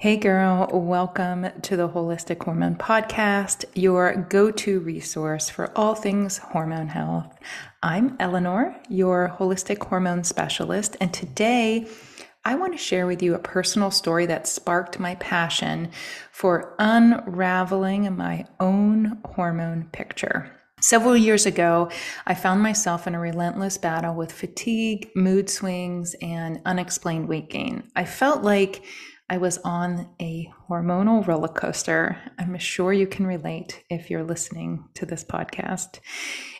Hey, girl, welcome to the Holistic Hormone Podcast, your go to resource for all things hormone health. I'm Eleanor, your holistic hormone specialist, and today I want to share with you a personal story that sparked my passion for unraveling my own hormone picture. Several years ago, I found myself in a relentless battle with fatigue, mood swings, and unexplained weight gain. I felt like I was on a hormonal roller coaster. I'm sure you can relate if you're listening to this podcast.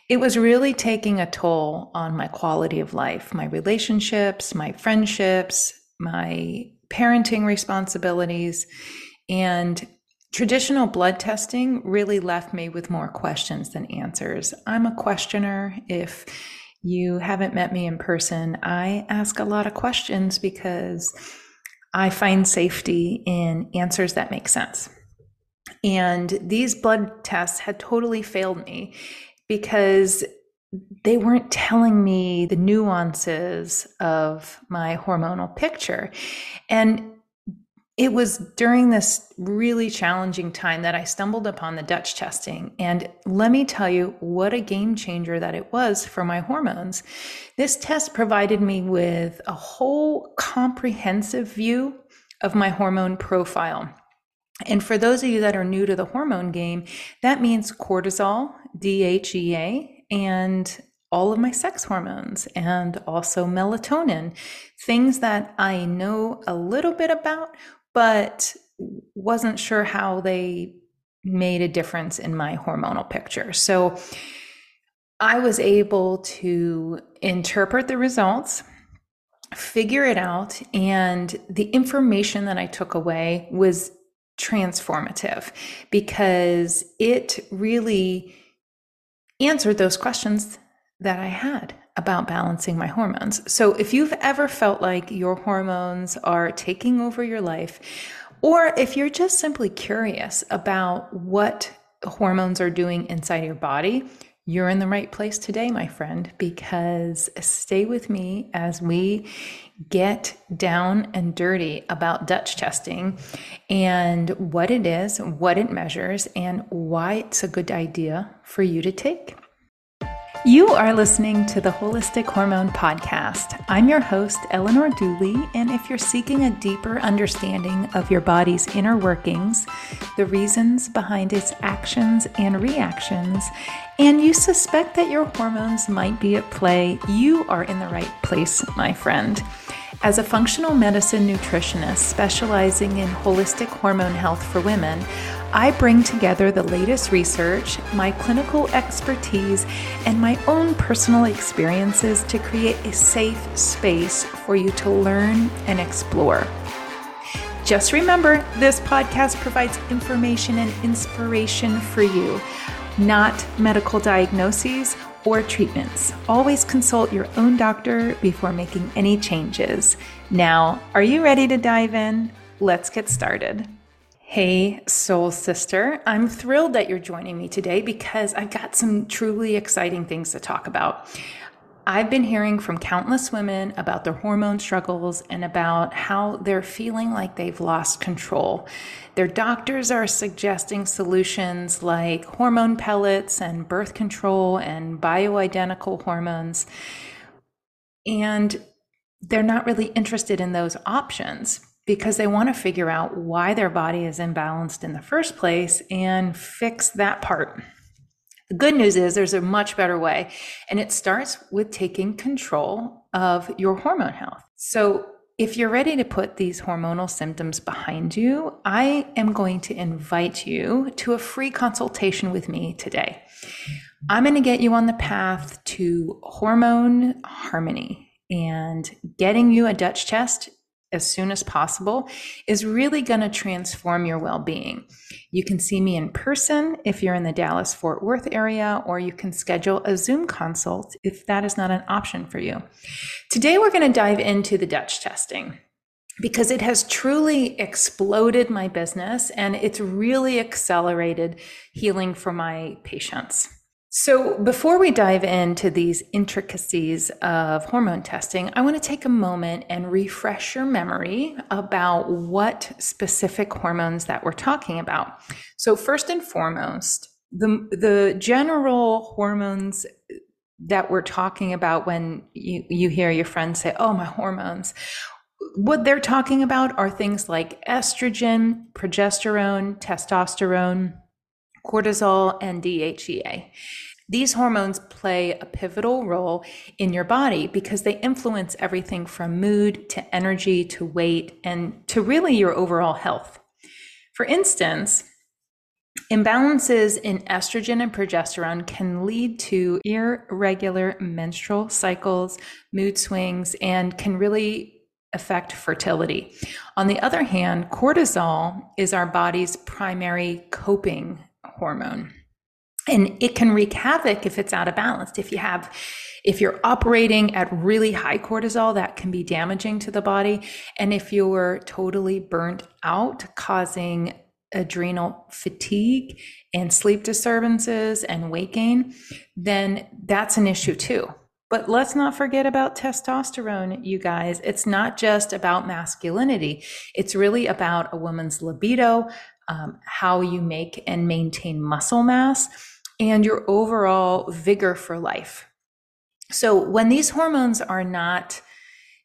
It was really taking a toll on my quality of life, my relationships, my friendships, my parenting responsibilities. And traditional blood testing really left me with more questions than answers. I'm a questioner. If you haven't met me in person, I ask a lot of questions because I find safety in answers that make sense. And these blood tests had totally failed me because they weren't telling me the nuances of my hormonal picture. And it was during this really challenging time that I stumbled upon the Dutch testing. And let me tell you what a game changer that it was for my hormones. This test provided me with a whole comprehensive view of my hormone profile. And for those of you that are new to the hormone game, that means cortisol, DHEA, and all of my sex hormones and also melatonin, things that I know a little bit about, but wasn't sure how they made a difference in my hormonal picture. So I was able to interpret the results, figure it out, and the information that I took away was transformative because it really answered those questions that I had about balancing my hormones. So, if you've ever felt like your hormones are taking over your life, or if you're just simply curious about what hormones are doing inside your body, you're in the right place today, my friend, because stay with me as we get down and dirty about Dutch testing and what it is, what it measures, and why it's a good idea for you to take. You are listening to the Holistic Hormone Podcast. I'm your host, Eleanor Dooley, and if you're seeking a deeper understanding of your body's inner workings, the reasons behind its actions and reactions, and you suspect that your hormones might be at play, you are in the right place, my friend. As a functional medicine nutritionist specializing in holistic hormone health for women, I bring together the latest research, my clinical expertise, and my own personal experiences to create a safe space for you to learn and explore. Just remember, this podcast provides information and inspiration for you, not medical diagnoses or treatments. Always consult your own doctor before making any changes. Now, are you ready to dive in? Let's get started. Hey, soul sister. I'm thrilled that you're joining me today because I've got some truly exciting things to talk about. I've been hearing from countless women about their hormone struggles and about how they're feeling like they've lost control. Their doctors are suggesting solutions like hormone pellets and birth control and bioidentical hormones. And they're not really interested in those options because they want to figure out why their body is imbalanced in the first place and fix that part. The good news is there's a much better way, and it starts with taking control of your hormone health. So, if you're ready to put these hormonal symptoms behind you, I am going to invite you to a free consultation with me today. I'm going to get you on the path to hormone harmony and getting you a Dutch test as soon as possible is really going to transform your well being. You can see me in person if you're in the Dallas Fort Worth area, or you can schedule a Zoom consult if that is not an option for you. Today, we're going to dive into the Dutch testing because it has truly exploded my business and it's really accelerated healing for my patients. So, before we dive into these intricacies of hormone testing, I want to take a moment and refresh your memory about what specific hormones that we're talking about. So, first and foremost, the, the general hormones that we're talking about when you, you hear your friends say, Oh, my hormones, what they're talking about are things like estrogen, progesterone, testosterone cortisol, and DHEA. These hormones play a pivotal role in your body because they influence everything from mood to energy to weight and to really your overall health. For instance, imbalances in estrogen and progesterone can lead to irregular menstrual cycles, mood swings, and can really affect fertility. On the other hand, cortisol is our body's primary coping hormone. And it can wreak havoc if it's out of balance. If you have, if you're operating at really high cortisol, that can be damaging to the body. And if you're totally burnt out, causing adrenal fatigue and sleep disturbances and weight gain, then that's an issue too. But let's not forget about testosterone, you guys. It's not just about masculinity. It's really about a woman's libido, um, how you make and maintain muscle mass, and your overall vigor for life. So, when these hormones are not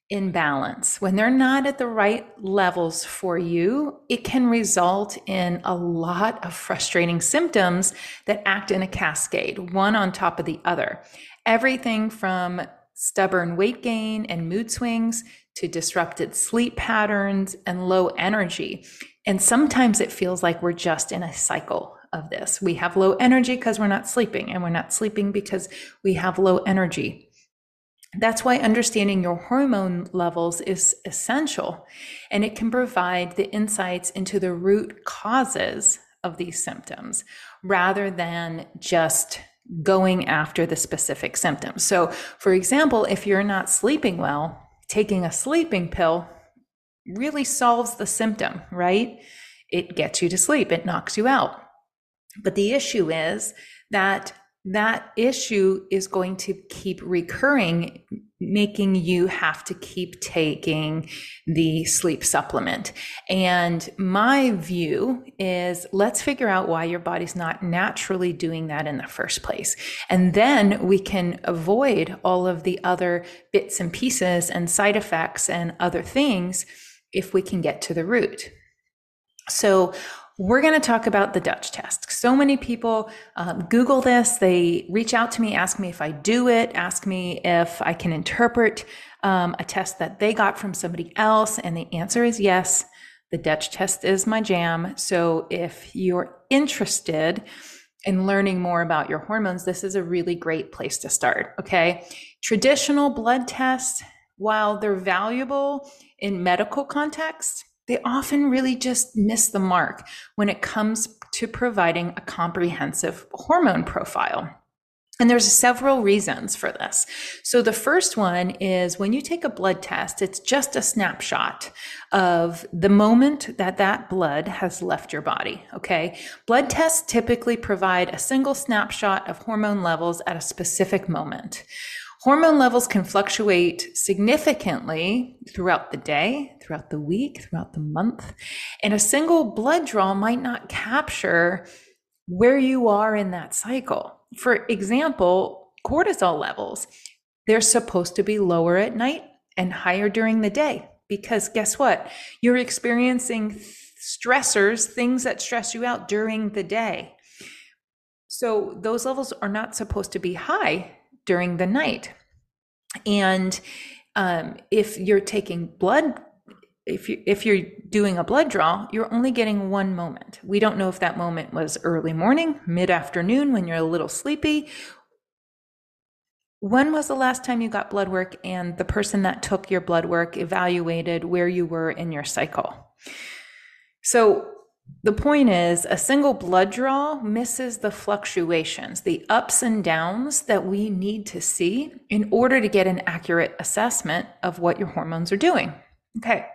in balance, when they're not at the right levels for you, it can result in a lot of frustrating symptoms that act in a cascade, one on top of the other. Everything from stubborn weight gain and mood swings to disrupted sleep patterns and low energy. And sometimes it feels like we're just in a cycle of this. We have low energy because we're not sleeping, and we're not sleeping because we have low energy. That's why understanding your hormone levels is essential, and it can provide the insights into the root causes of these symptoms rather than just going after the specific symptoms. So, for example, if you're not sleeping well, taking a sleeping pill really solves the symptom, right? It gets you to sleep, it knocks you out. But the issue is that that issue is going to keep recurring, making you have to keep taking the sleep supplement. And my view is let's figure out why your body's not naturally doing that in the first place. And then we can avoid all of the other bits and pieces and side effects and other things if we can get to the root. So, we're going to talk about the Dutch test. So many people um, Google this. They reach out to me, ask me if I do it, ask me if I can interpret um, a test that they got from somebody else. And the answer is yes. The Dutch test is my jam. So if you're interested in learning more about your hormones, this is a really great place to start. Okay. Traditional blood tests, while they're valuable in medical context, they often really just miss the mark when it comes to providing a comprehensive hormone profile. And there's several reasons for this. So the first one is when you take a blood test, it's just a snapshot of the moment that that blood has left your body. Okay. Blood tests typically provide a single snapshot of hormone levels at a specific moment. Hormone levels can fluctuate significantly throughout the day, throughout the week, throughout the month. And a single blood draw might not capture where you are in that cycle. For example, cortisol levels, they're supposed to be lower at night and higher during the day. Because guess what? You're experiencing stressors, things that stress you out during the day. So those levels are not supposed to be high during the night. And um, if you're taking blood, if you if you're doing a blood draw, you're only getting one moment. We don't know if that moment was early morning, mid afternoon, when you're a little sleepy. When was the last time you got blood work and the person that took your blood work evaluated where you were in your cycle? So the point is, a single blood draw misses the fluctuations, the ups and downs that we need to see in order to get an accurate assessment of what your hormones are doing. Okay.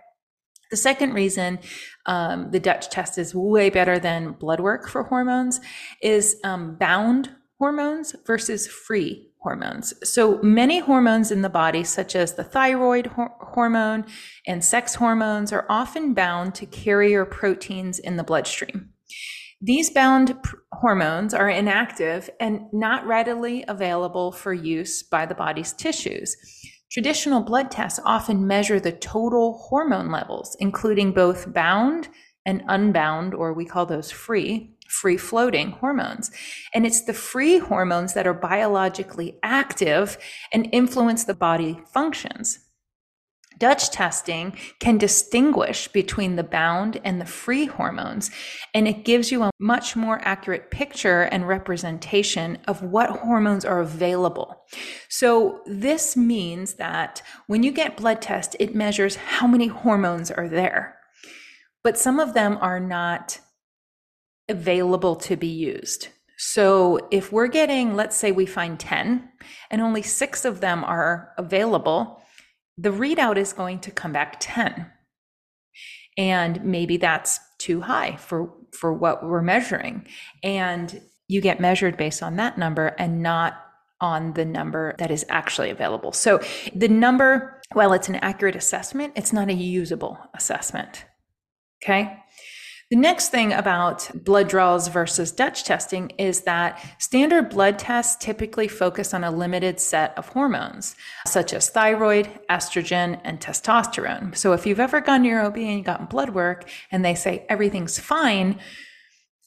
The second reason um, the Dutch test is way better than blood work for hormones is um, bound hormones versus free hormones. So many hormones in the body, such as the thyroid ho- hormone and sex hormones, are often bound to carrier proteins in the bloodstream. These bound pr- hormones are inactive and not readily available for use by the body's tissues. Traditional blood tests often measure the total hormone levels, including both bound and unbound, or we call those free, free floating hormones. And it's the free hormones that are biologically active and influence the body functions. Dutch testing can distinguish between the bound and the free hormones, and it gives you a much more accurate picture and representation of what hormones are available. So, this means that when you get blood test, it measures how many hormones are there, but some of them are not available to be used. So if we're getting, let's say we find 10 and only six of them are available, the readout is going to come back 10. And maybe that's too high for, for what we're measuring. And you get measured based on that number and not on the number that is actually available. So the number, while it's an accurate assessment, it's not a usable assessment. Okay. The next thing about blood draws versus Dutch testing is that standard blood tests typically focus on a limited set of hormones, such as thyroid, estrogen, and testosterone. So if you've ever gone to your OB and gotten blood work and they say everything's fine,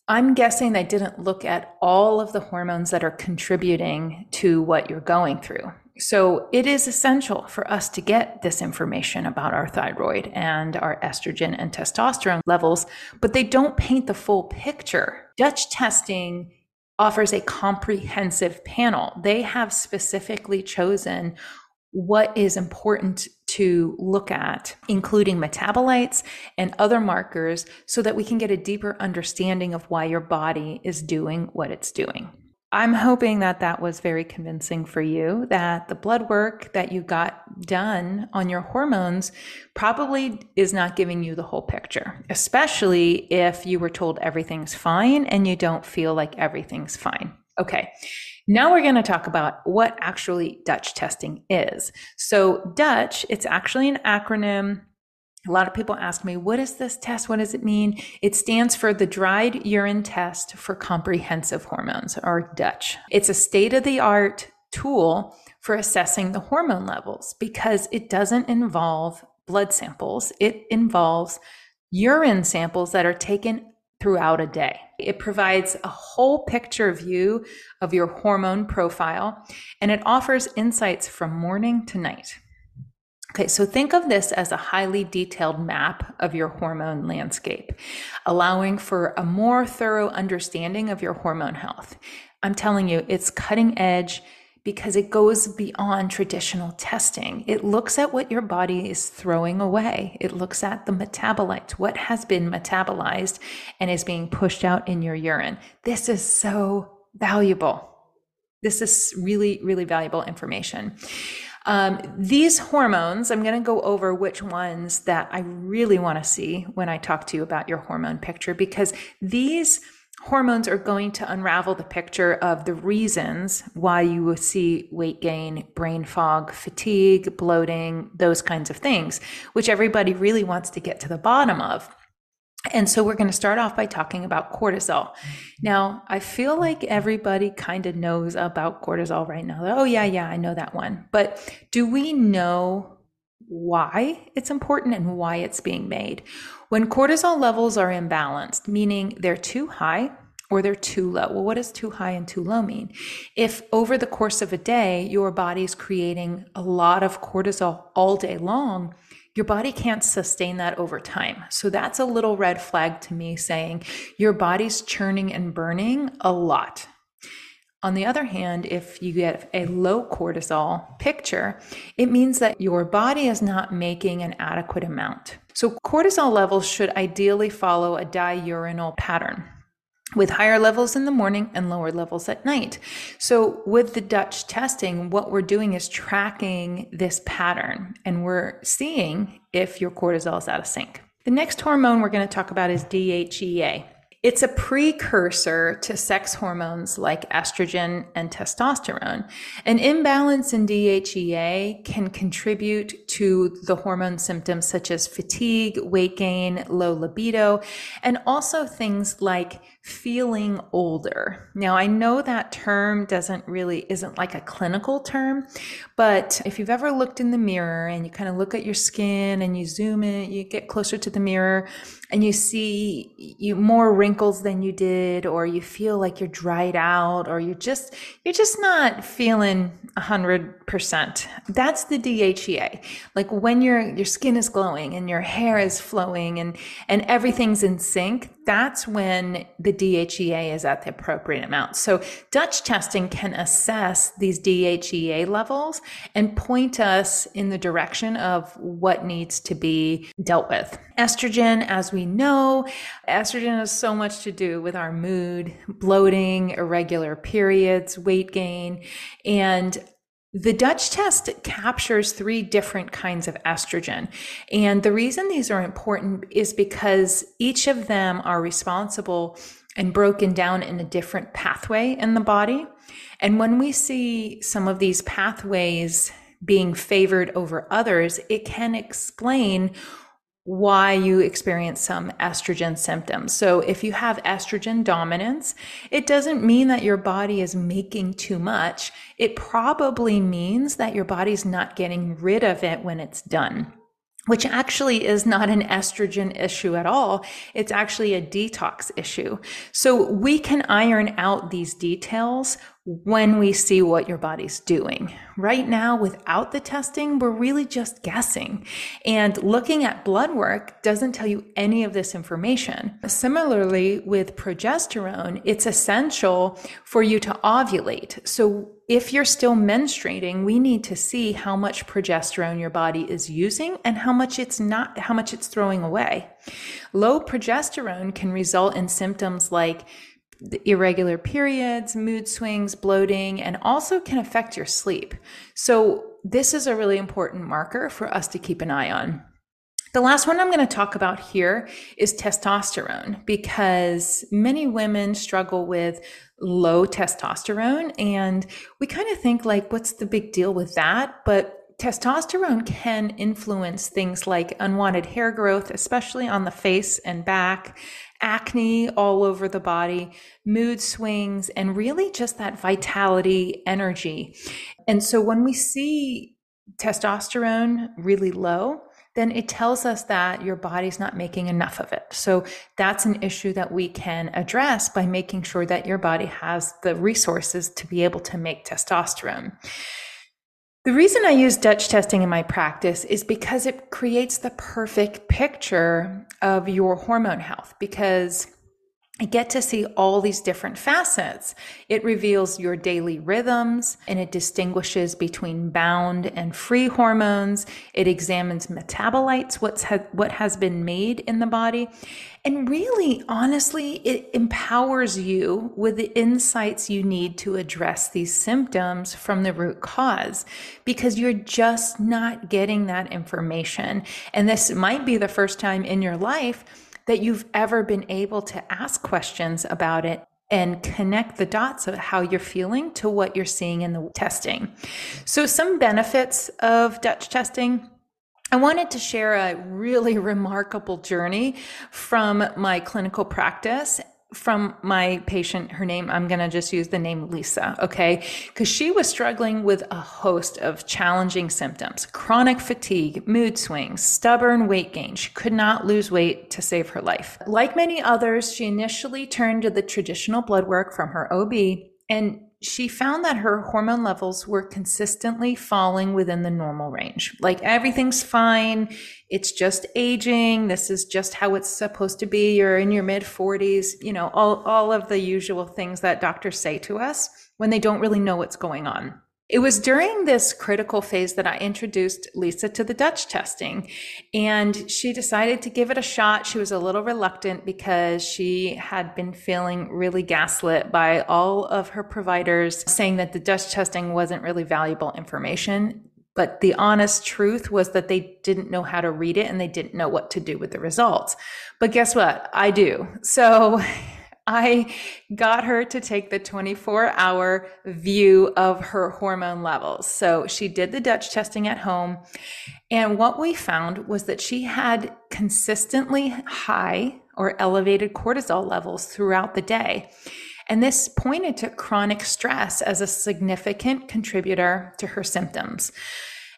I'm guessing they didn't look at all of the hormones that are contributing to what you're going through. So it is essential for us to get this information about our thyroid and our estrogen and testosterone levels, but they don't paint the full picture. Dutch testing offers a comprehensive panel. They have specifically chosen what is important to look at, including metabolites and other markers, so that we can get a deeper understanding of why your body is doing what it's doing. I'm hoping that that was very convincing for you, that the blood work that you got done on your hormones probably is not giving you the whole picture, especially if you were told everything's fine and you don't feel like everything's fine. Okay. Now we're going to talk about what actually Dutch testing is. So Dutch, it's actually an acronym a lot of people ask me, what is this test? What does it mean? It stands for the Dried Urine Test for Comprehensive Hormones, or Dutch. It's a state of the art tool for assessing the hormone levels because it doesn't involve blood samples, it involves urine samples that are taken throughout a day. It provides a whole picture view of your hormone profile and it offers insights from morning to night. Okay, so think of this as a highly detailed map of your hormone landscape, allowing for a more thorough understanding of your hormone health. I'm telling you, it's cutting edge because it goes beyond traditional testing. It looks at what your body is throwing away. It looks at the metabolites, what has been metabolized and is being pushed out in your urine. This is so valuable. This is really, really valuable information. Um, these hormones, I'm going to go over which ones that I really want to see when I talk to you about your hormone picture, because these hormones are going to unravel the picture of the reasons why you will see weight gain, brain fog, fatigue, bloating, those kinds of things, which everybody really wants to get to the bottom of. And so we're going to start off by talking about cortisol. Now, I feel like everybody kind of knows about cortisol right now. Oh, yeah, yeah, I know that one. But do we know why it's important and why it's being made? When cortisol levels are imbalanced, meaning they're too high or they're too low. Well, what does too high and too low mean? If over the course of a day, your body's creating a lot of cortisol all day long, your body can't sustain that over time. So that's a little red flag to me saying your body's churning and burning a lot. On the other hand, if you get a low cortisol picture, it means that your body is not making an adequate amount. So cortisol levels should ideally follow a diurnal pattern with higher levels in the morning and lower levels at night. So, with the Dutch testing, what we're doing is tracking this pattern and we're seeing if your cortisol is out of sync. The next hormone we're going to talk about is DHEA. It's a precursor to sex hormones like estrogen and testosterone. An imbalance in DHEA can contribute to the hormone symptoms such as fatigue, weight gain, low libido, and also things like feeling older. Now, I know that term doesn't really, isn't like a clinical term, but if you've ever looked in the mirror and you kind of look at your skin and you zoom in, you get closer to the mirror and you see you more wrinkles than you did, or you feel like you're dried out, or you're just, you're just not feeling a hundred percent. That's the DHEA. Like when your, your skin is glowing and your hair is flowing and, and everything's in sync, that's when the DHEA is at the appropriate amount. So Dutch testing can assess these DHEA levels and point us in the direction of what needs to be dealt with. Estrogen, as we know, estrogen has so much to do with our mood, bloating, irregular periods, weight gain, and the Dutch test captures three different kinds of estrogen. And the reason these are important is because each of them are responsible and broken down in a different pathway in the body. And when we see some of these pathways being favored over others, it can explain why you experience some estrogen symptoms. So if you have estrogen dominance, it doesn't mean that your body is making too much. It probably means that your body's not getting rid of it when it's done which actually is not an estrogen issue at all. It's actually a detox issue. So we can iron out these details when we see what your body's doing. Right now, without the testing, we're really just guessing. And looking at blood work doesn't tell you any of this information. Similarly, with progesterone, it's essential for you to ovulate. So if you're still menstruating, we need to see how much progesterone your body is using and how much it's not, how much it's throwing away. Low progesterone can result in symptoms like irregular periods, mood swings, bloating, and also can affect your sleep. So, this is a really important marker for us to keep an eye on. The last one I'm going to talk about here is testosterone because many women struggle with low testosterone and we kind of think like what's the big deal with that but testosterone can influence things like unwanted hair growth especially on the face and back acne all over the body, mood swings, and really just that vitality, energy. And so when we see testosterone really low, then it tells us that your body's not making enough of it. So that's an issue that we can address by making sure that your body has the resources to be able to make testosterone. The reason I use Dutch testing in my practice is because it creates the perfect picture of your hormone health because I get to see all these different facets. It reveals your daily rhythms and it distinguishes between bound and free hormones. It examines metabolites, what's ha- what has been made in the body. And really, honestly, it empowers you with the insights you need to address these symptoms from the root cause because you're just not getting that information. And this might be the first time in your life that you've ever been able to ask questions about it and connect the dots of how you're feeling to what you're seeing in the testing. So, some benefits of Dutch testing. I wanted to share a really remarkable journey from my clinical practice from my patient, her name, I'm going to just use the name Lisa, okay? Because she was struggling with a host of challenging symptoms chronic fatigue, mood swings, stubborn weight gain. She could not lose weight to save her life. Like many others, she initially turned to the traditional blood work from her OB and she found that her hormone levels were consistently falling within the normal range. Like everything's fine. It's just aging. This is just how it's supposed to be. You're in your mid 40s, you know, all, all of the usual things that doctors say to us when they don't really know what's going on. It was during this critical phase that I introduced Lisa to the Dutch testing, and she decided to give it a shot. She was a little reluctant because she had been feeling really gaslit by all of her providers, saying that the Dutch testing wasn't really valuable information. But the honest truth was that they didn't know how to read it and they didn't know what to do with the results. But guess what? I do. So I got her to take the 24 hour view of her hormone levels. So she did the Dutch testing at home. And what we found was that she had consistently high or elevated cortisol levels throughout the day. And this pointed to chronic stress as a significant contributor to her symptoms.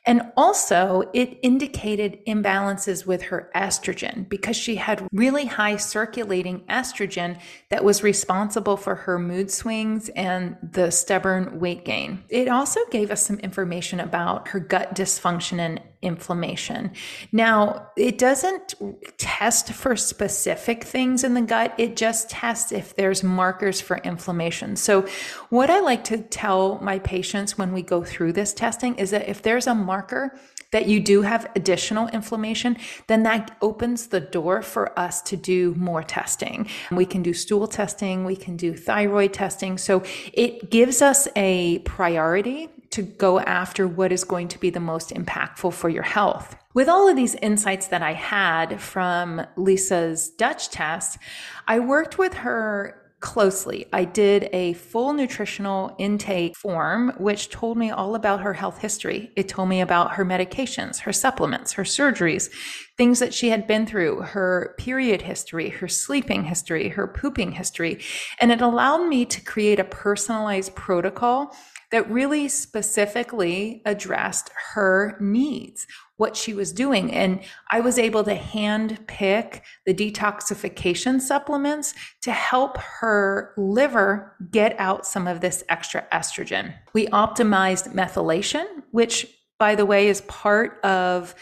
And also, it indicated imbalances with her estrogen because she had really high circulating estrogen that was responsible for her mood swings and the stubborn weight gain. It also gave us some information about her gut dysfunction and inflammation. Now, it doesn't test for specific things in the gut, it just tests if there's markers for inflammation. So, what I like to tell my patients when we go through this testing is that if there's a marker, that you do have additional inflammation, then that opens the door for us to do more testing. We can do stool testing, we can do thyroid testing. So it gives us a priority to go after what is going to be the most impactful for your health. With all of these insights that I had from Lisa's Dutch test, I worked with her closely. I did a full nutritional intake form, which told me all about her health history. It told me about her medications, her supplements, her surgeries, things that she had been through, her period history, her sleeping history, her pooping history. And it allowed me to create a personalized protocol that really specifically addressed her needs, what she was doing. And I was able to hand pick the detoxification supplements to help her liver get out some of this extra estrogen. We optimized methylation, which, by the way, is part of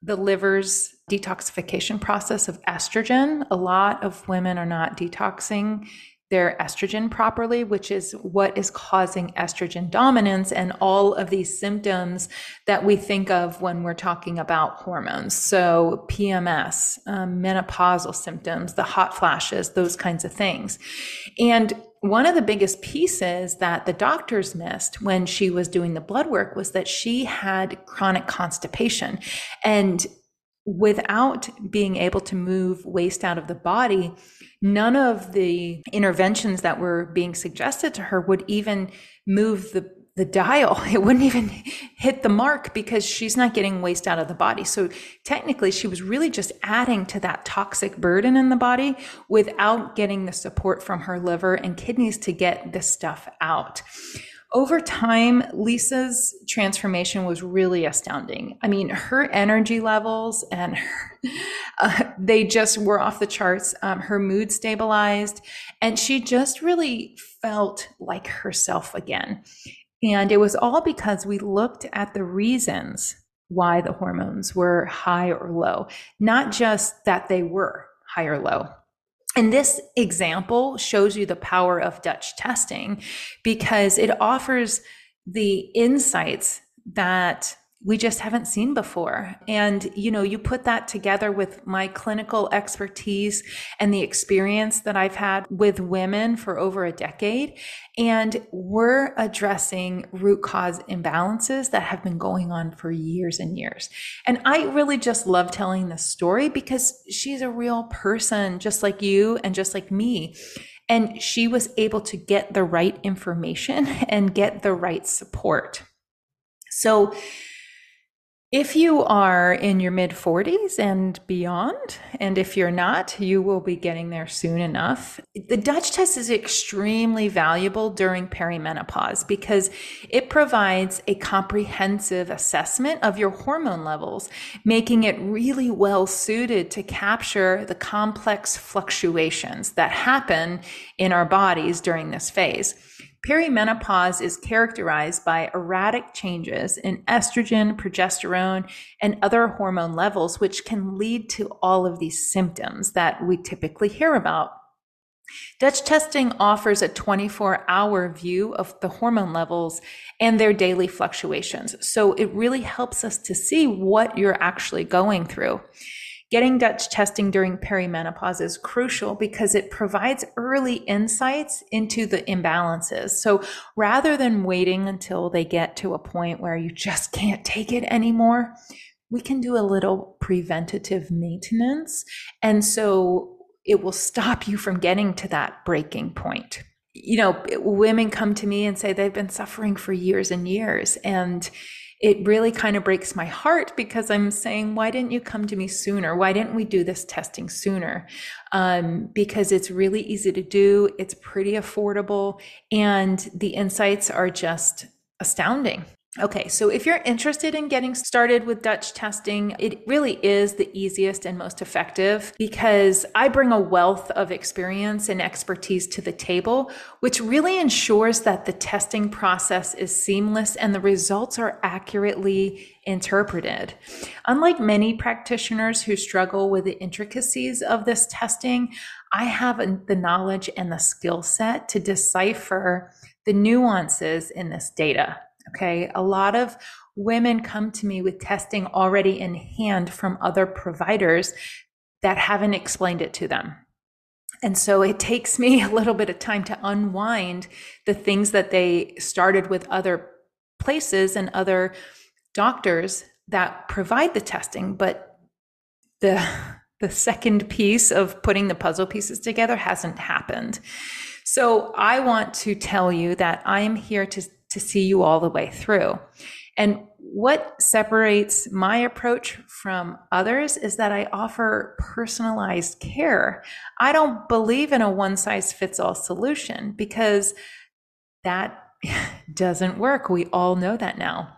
the liver's detoxification process of estrogen. A lot of women are not detoxing their estrogen properly, which is what is causing estrogen dominance and all of these symptoms that we think of when we're talking about hormones. So, PMS, um, menopausal symptoms, the hot flashes, those kinds of things. And one of the biggest pieces that the doctors missed when she was doing the blood work was that she had chronic constipation. And without being able to move waste out of the body, none of the interventions that were being suggested to her would even move the the dial. It wouldn't even hit the mark because she's not getting waste out of the body. So technically she was really just adding to that toxic burden in the body without getting the support from her liver and kidneys to get this stuff out over time, Lisa's transformation was really astounding. I mean, her energy levels and her, uh, they just were off the charts. Um, her mood stabilized, and she just really felt like herself again. And it was all because we looked at the reasons why the hormones were high or low, not just that they were high or low. And this example shows you the power of Dutch testing because it offers the insights that we just haven't seen before. And, you know, you put that together with my clinical expertise and the experience that I've had with women for over a decade. And we're addressing root cause imbalances that have been going on for years and years. And I really just love telling this story because she's a real person, just like you and just like me. And she was able to get the right information and get the right support. So, if you are in your mid 40s and beyond, and if you're not, you will be getting there soon enough. The Dutch test is extremely valuable during perimenopause because it provides a comprehensive assessment of your hormone levels, making it really well suited to capture the complex fluctuations that happen in our bodies during this phase. Perimenopause is characterized by erratic changes in estrogen, progesterone, and other hormone levels, which can lead to all of these symptoms that we typically hear about. Dutch testing offers a 24 hour view of the hormone levels and their daily fluctuations. So it really helps us to see what you're actually going through. Getting Dutch testing during perimenopause is crucial because it provides early insights into the imbalances. So rather than waiting until they get to a point where you just can't take it anymore, we can do a little preventative maintenance. And so it will stop you from getting to that breaking point. You know, women come to me and say they've been suffering for years and years. And it really kind of breaks my heart because I'm saying, why didn't you come to me sooner? Why didn't we do this testing sooner? Um, because it's really easy to do, it's pretty affordable, and the insights are just astounding. Okay, so if you're interested in getting started with Dutch testing, it really is the easiest and most effective because I bring a wealth of experience and expertise to the table, which really ensures that the testing process is seamless and the results are accurately interpreted. Unlike many practitioners who struggle with the intricacies of this testing, I have the knowledge and the skill set to decipher the nuances in this data. Okay. A lot of women come to me with testing already in hand from other providers that haven't explained it to them. And so it takes me a little bit of time to unwind the things that they started with other places and other doctors that provide the testing, but the the second piece of putting the puzzle pieces together hasn't happened. So I want to tell you that I am here to to see you all the way through. And what separates my approach from others is that I offer personalized care. I don't believe in a one size fits all solution because that doesn't work. We all know that now.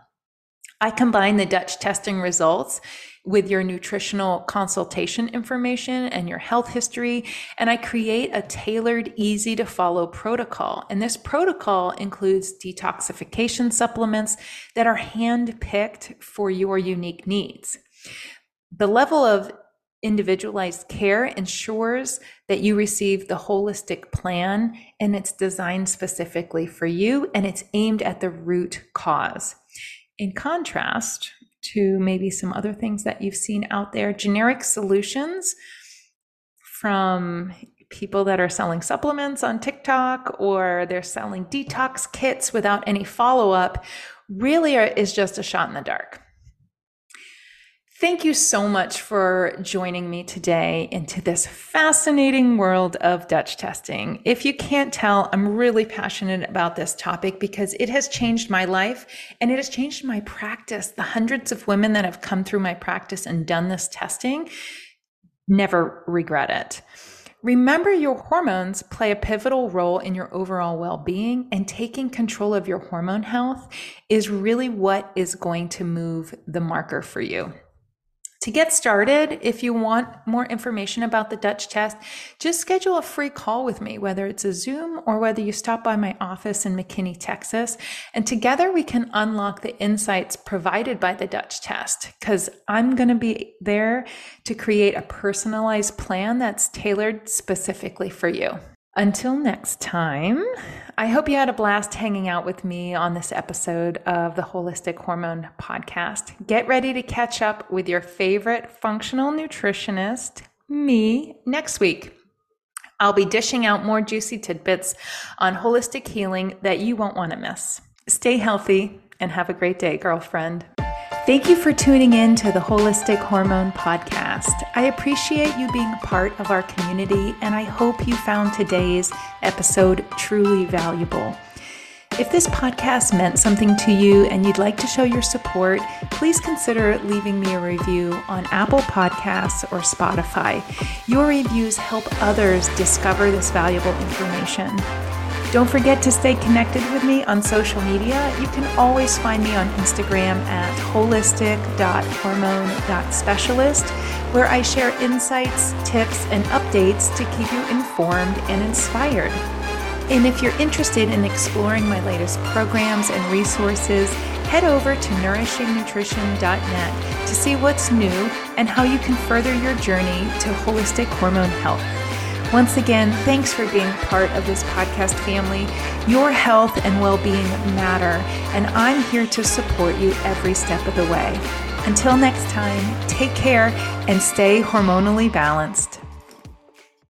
I combine the Dutch testing results with your nutritional consultation information and your health history. And I create a tailored, easy to follow protocol. And this protocol includes detoxification supplements that are hand picked for your unique needs. The level of individualized care ensures that you receive the holistic plan and it's designed specifically for you and it's aimed at the root cause. In contrast, to maybe some other things that you've seen out there. Generic solutions from people that are selling supplements on TikTok or they're selling detox kits without any follow up really are, is just a shot in the dark. Thank you so much for joining me today into this fascinating world of Dutch testing. If you can't tell, I'm really passionate about this topic because it has changed my life and it has changed my practice. The hundreds of women that have come through my practice and done this testing never regret it. Remember, your hormones play a pivotal role in your overall well being, and taking control of your hormone health is really what is going to move the marker for you. To get started, if you want more information about the Dutch test, just schedule a free call with me, whether it's a Zoom or whether you stop by my office in McKinney, Texas. And together we can unlock the insights provided by the Dutch test because I'm going to be there to create a personalized plan that's tailored specifically for you. Until next time, I hope you had a blast hanging out with me on this episode of the Holistic Hormone Podcast. Get ready to catch up with your favorite functional nutritionist, me, next week. I'll be dishing out more juicy tidbits on holistic healing that you won't want to miss. Stay healthy and have a great day, girlfriend. Thank you for tuning in to the Holistic Hormone Podcast. I appreciate you being part of our community, and I hope you found today's episode truly valuable. If this podcast meant something to you and you'd like to show your support, please consider leaving me a review on Apple Podcasts or Spotify. Your reviews help others discover this valuable information. Don't forget to stay connected with me on social media. You can always find me on Instagram at holistic.hormone.specialist, where I share insights, tips, and updates to keep you informed and inspired. And if you're interested in exploring my latest programs and resources, head over to nourishingnutrition.net to see what's new and how you can further your journey to holistic hormone health. Once again, thanks for being part of this podcast family. Your health and well being matter, and I'm here to support you every step of the way. Until next time, take care and stay hormonally balanced.